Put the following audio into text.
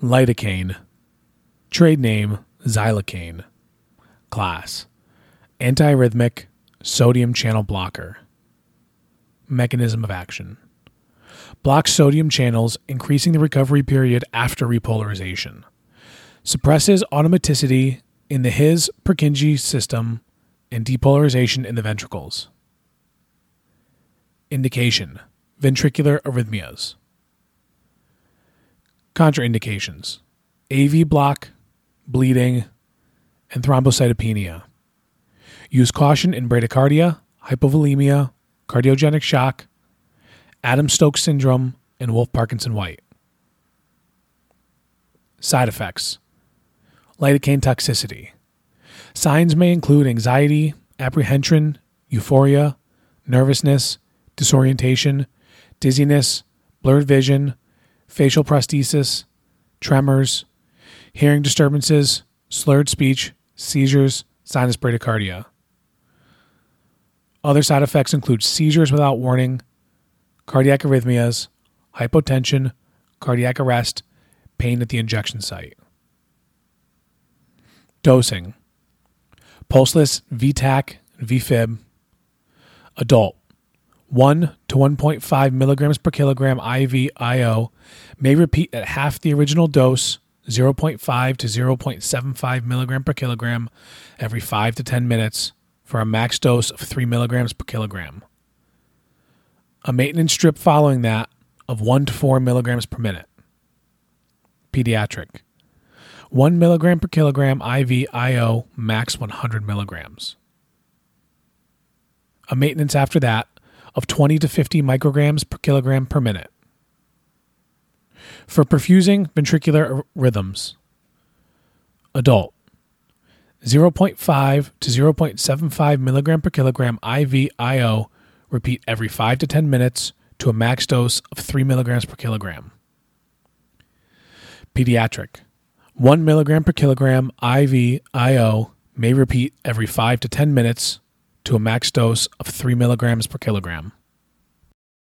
Lidocaine. Trade name Xylocaine. Class Antiarrhythmic, sodium channel blocker. Mechanism of action blocks sodium channels, increasing the recovery period after repolarization. Suppresses automaticity in the His Purkinje system and depolarization in the ventricles. Indication ventricular arrhythmias. Contraindications AV block, bleeding, and thrombocytopenia. Use caution in bradycardia, hypovolemia, cardiogenic shock, Adams Stokes syndrome, and Wolff Parkinson White. Side effects lidocaine toxicity. Signs may include anxiety, apprehension, euphoria, nervousness, disorientation, dizziness, blurred vision, facial paresthesias, tremors, hearing disturbances, slurred speech, seizures, sinus bradycardia. Other side effects include seizures without warning, cardiac arrhythmias, hypotension, cardiac arrest, pain at the injection site. Dosing Pulseless VTach VFib. Adult 1 to 1.5 milligrams per kilogram IV IO may repeat at half the original dose, 0.5 to 0.75 milligram per kilogram, every 5 to 10 minutes for a max dose of 3 milligrams per kilogram. A maintenance drip following that of 1 to 4 milligrams per minute. Pediatric 1 milligram per kilogram IV IO, max 100 milligrams. A maintenance after that of 20 to 50 micrograms per kilogram per minute. For perfusing ventricular rhythms, adult 0.5 to 0.75 milligram per kilogram IV IO, repeat every 5 to 10 minutes to a max dose of 3 milligrams per kilogram. Pediatric 1 milligram per kilogram IV IO may repeat every 5 to 10 minutes to a max dose of 3 milligrams per kilogram.